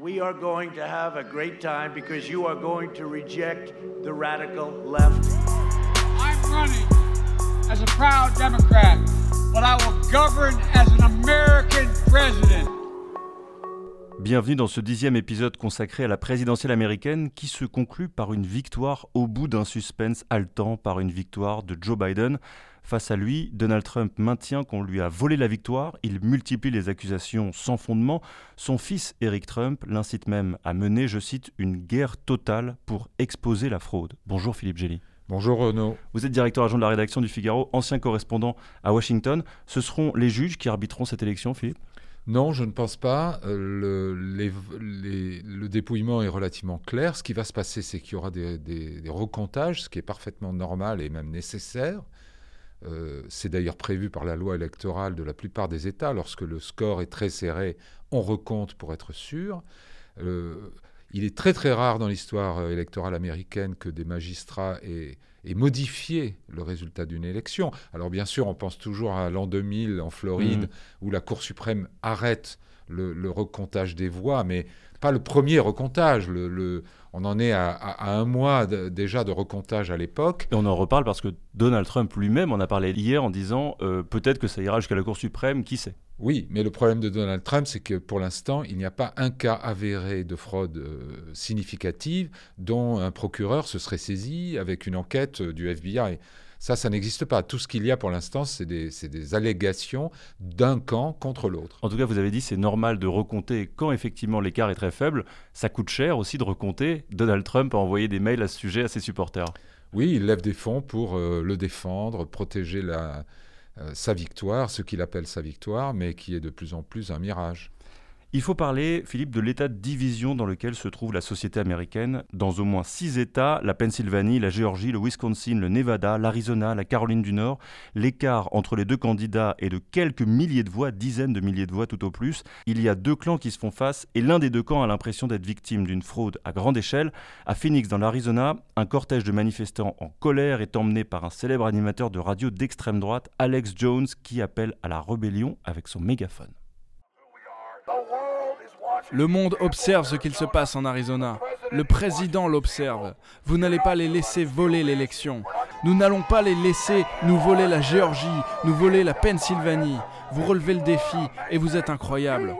We are going to have a great time because you are going to reject the radical left. I'm running as a proud Democrat, but I will govern as an American president. Bienvenue dans ce dixième épisode consacré à la présidentielle américaine qui se conclut par une victoire au bout d'un suspense haletant, par une victoire de Joe Biden. Face à lui, Donald Trump maintient qu'on lui a volé la victoire, il multiplie les accusations sans fondement. Son fils, Eric Trump, l'incite même à mener, je cite, une guerre totale pour exposer la fraude. Bonjour Philippe Gély. Bonjour Renaud. Vous êtes directeur adjoint de la rédaction du Figaro, ancien correspondant à Washington. Ce seront les juges qui arbitreront cette élection, Philippe? Non, je ne pense pas. Euh, le, le, dépouillement est relativement clair. Ce qui va se passer, c'est qu'il y aura des, recomptages, ce qui est parfaitement normal et même nécessaire. Euh, c'est d'ailleurs prévu par la loi électorale de la plupart des États. Lorsque le score est très serré, on recompte pour être sûr. Euh, il est très très rare dans l'histoire électorale américaine que des magistrats aient, modifié le résultat d'une élection. Alors bien sûr, on pense toujours à l'an 2000 en Floride, mmh. où la Cour suprême arrête le, recomptage des voix, mais pas le premier recomptage. Le, on en est à, un mois déjà de recomptage à l'époque. Et on en reparle parce que Donald Trump lui-même en a parlé hier en disant euh, peut-être que ça ira jusqu'à la Cour suprême, qui sait? Oui, mais le problème de Donald Trump, c'est que pour l'instant, il n'y a pas un cas avéré de fraude euh, significative dont un procureur se serait saisi avec une enquête euh, du FBI. Ça, ça n'existe pas. Tout ce qu'il y a pour l'instant, c'est des, allégations d'un camp contre l'autre. En tout cas, vous avez dit c'est normal de recompter quand effectivement l'écart est très faible. Ça coûte cher aussi de recompter. Donald Trump a envoyé des mails à ce sujet à ses supporters. Oui, il lève des fonds pour euh, le défendre, protéger la, euh, sa victoire, ce qu'il appelle sa victoire, mais qui est de plus en plus un mirage. Il faut parler, Philippe, de l'état de division dans lequel se trouve la société américaine. Dans au moins six États, la Pennsylvanie, la Géorgie, le Wisconsin, le Nevada, l'Arizona, la Caroline du Nord, l'écart entre les deux candidats est de quelques milliers de voix, dizaines de milliers de voix tout au plus. Il y a deux clans qui se font face et l'un des deux camps a l'impression d'être victime d'une fraude à grande échelle. À Phoenix, dans l'Arizona, un cortège de manifestants en colère est emmené par un célèbre animateur de radio d'extrême droite, Alex Jones, qui appelle à la rébellion avec son mégaphone. Le monde observe ce qu'il se passe en Arizona. Le président l'observe. Vous n'allez pas les laisser voler l'élection. Nous n'allons pas les laisser nous voler la Géorgie, nous voler la Pennsylvanie. Vous relevez le défi et vous êtes incroyable.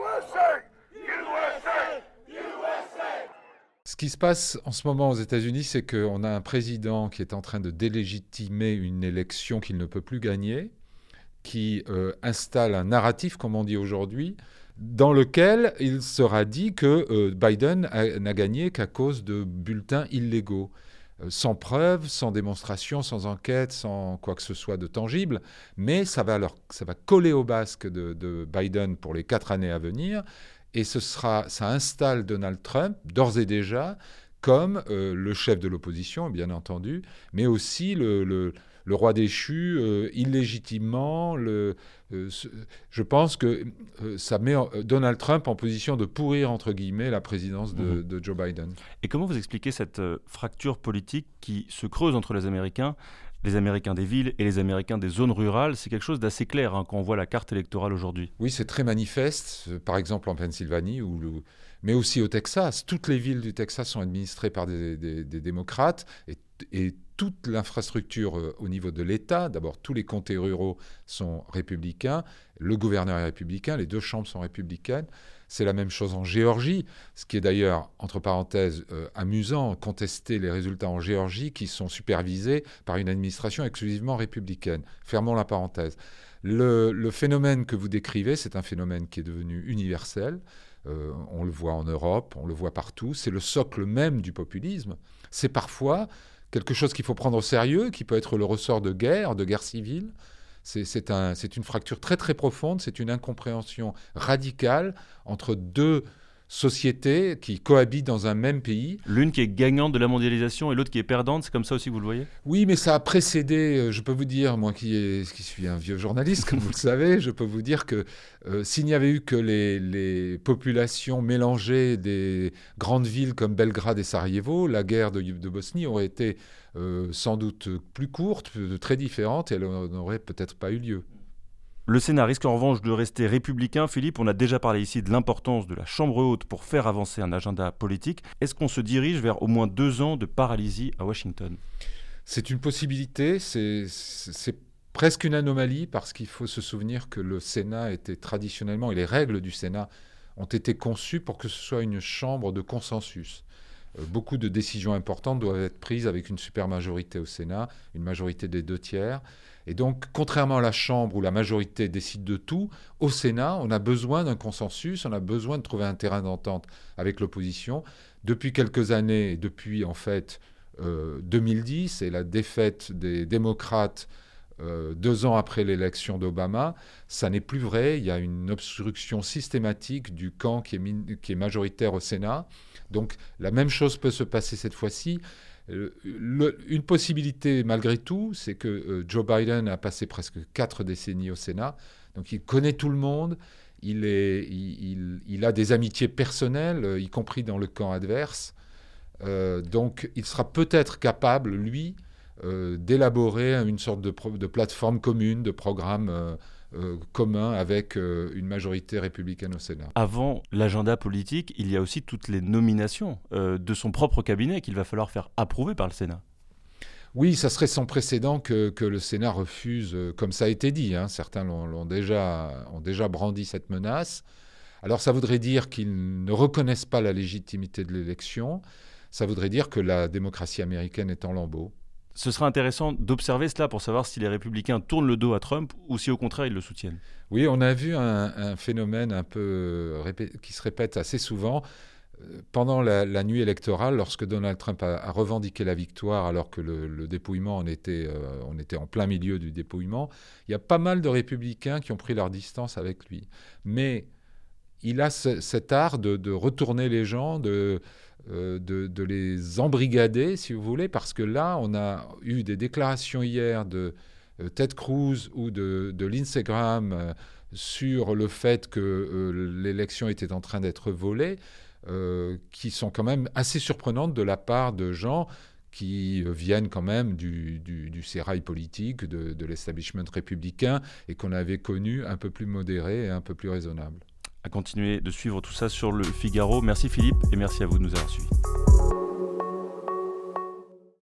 Ce qui se passe en ce moment aux États-Unis, c'est qu'on a un président qui est en train de délégitimer une élection qu'il ne peut plus gagner, qui euh, installe un narratif, comme on dit aujourd'hui, dans lequel il sera dit que euh, Biden n'a gagné qu'à cause de bulletins illégaux, euh, sans preuve, sans démonstration, sans enquête, sans quoi que ce soit de tangible, mais ça va, ça va coller au basque de, Biden pour les quatre années à venir, et ce sera, ça installe Donald Trump, d'ores et déjà, comme euh, le chef de l'opposition, bien entendu, mais aussi le roi déchu euh, illégitimement. Le, euh, je pense que euh, ça met Donald Trump en position de pourrir, entre guillemets, la présidence de, mhm. de Joe Biden. Et comment vous expliquez cette fracture politique qui se creuse entre les Américains les Américains des villes et les Américains des zones rurales, c'est quelque chose d'assez clair hein, quand on voit la carte électorale aujourd'hui. Oui, c'est très manifeste. Par exemple en Pennsylvanie, mais aussi au Texas. Toutes les villes du Texas sont administrées par des, démocrates et, et toute l'infrastructure euh, au niveau de l'État. D'abord, tous les comtés ruraux sont républicains, le gouverneur est républicain, les deux chambres sont républicaines. C'est la même chose en Géorgie, ce qui est d'ailleurs, entre parenthèses, euh, amusant, contester les résultats en Géorgie qui sont supervisés par une administration exclusivement républicaine. Fermons la parenthèse. Le, phénomène que vous décrivez, c'est un phénomène qui est devenu universel. Euh, on le voit en Europe, on le voit partout. C'est le socle même du populisme. C'est parfois quelque chose qu'il faut prendre au sérieux, qui peut être le ressort de guerre, de guerre civile. C'est un, une fracture très très profonde, c'est une incompréhension radicale entre deux sociétés qui cohabitent dans un même pays. L'une qui est gagnante de la mondialisation et l'autre qui est perdante, c'est comme ça aussi que vous le voyez? Oui, mais ça a précédé, euh, je peux vous dire, moi qui, qui suis un vieux journaliste, comme vous le savez, je peux vous dire que euh, s'il n'y avait eu que les, populations mélangées des grandes villes comme Belgrade et Sarajevo, la guerre de, Bosnie aurait été euh, sans doute plus courte, très différente, et elle n'aurait peut-être pas eu lieu. Le Sénat risque en revanche de rester républicain. Philippe, on a déjà parlé ici de l'importance de la Chambre haute pour faire avancer un agenda politique. Est-ce qu'on se dirige vers au moins deux ans de paralysie à Washington? C'est une possibilité, c'est presque une anomalie parce qu'il faut se souvenir que le Sénat était traditionnellement, et les règles du Sénat ont été conçues pour que ce soit une chambre de consensus. Euh, beaucoup de décisions importantes doivent être prises avec une supermajorité au Sénat, une majorité des deux tiers. Et donc, contrairement à la Chambre où la majorité décide de tout, au Sénat, on a besoin d'un consensus, on a besoin de trouver un terrain d'entente avec l'opposition. Depuis quelques années, depuis en fait 2010 euh, et la défaite des démocrates euh, deux ans après l'élection d'Obama, ça n'est plus vrai. Il y a une obstruction systématique du camp qui est, qui est majoritaire au Sénat. Donc la même chose peut se passer cette fois-ci. Euh, une possibilité malgré tout, c'est que euh, Joe Biden a passé presque quatre décennies au Sénat, donc il connaît tout le monde, il, a des amitiés personnelles, euh, y compris dans le camp adverse, donc il sera peut-être capable, lui, d'élaborer une sorte de, de, plateforme commune, de programme euh, commun avec euh, une majorité républicaine au Sénat. Avant l'agenda politique, il y a aussi toutes les nominations euh, de son propre cabinet qu'il va falloir faire approuver par le Sénat. Oui, ça serait sans précédent que, le Sénat refuse, comme ça a été dit, hein, certains l'ont déjà, ont déjà brandi cette menace. Alors ça voudrait dire qu'ils ne reconnaissent pas la légitimité de l'élection, ça voudrait dire que la démocratie américaine est en lambeaux. Ce sera intéressant d'observer cela pour savoir si les républicains tournent le dos à Trump ou si au contraire ils le soutiennent. Oui, on a vu un, phénomène un peu qui se répète assez souvent. Euh, pendant la, nuit électorale, lorsque Donald Trump a, revendiqué la victoire alors que le, dépouillement, euh, on était en plein milieu du dépouillement, il y a pas mal de républicains qui ont pris leur distance avec lui. Mais il a cet art de, retourner les gens, de, euh, de, les embrigader, si vous voulez, parce que là, on a eu des déclarations hier de euh, Ted Cruz ou de, de Lindsey Graham euh, sur le fait que l'élection était en train d'être volée, qui sont quand même assez surprenantes de la part de gens qui viennent quand même du, du, sérail politique, de, de l'establishment républicain, et qu'on avait connu un peu plus modéré et un peu plus raisonnable à continuer de suivre tout ça sur le Figaro. Merci Philippe et merci à vous de nous avoir suivis.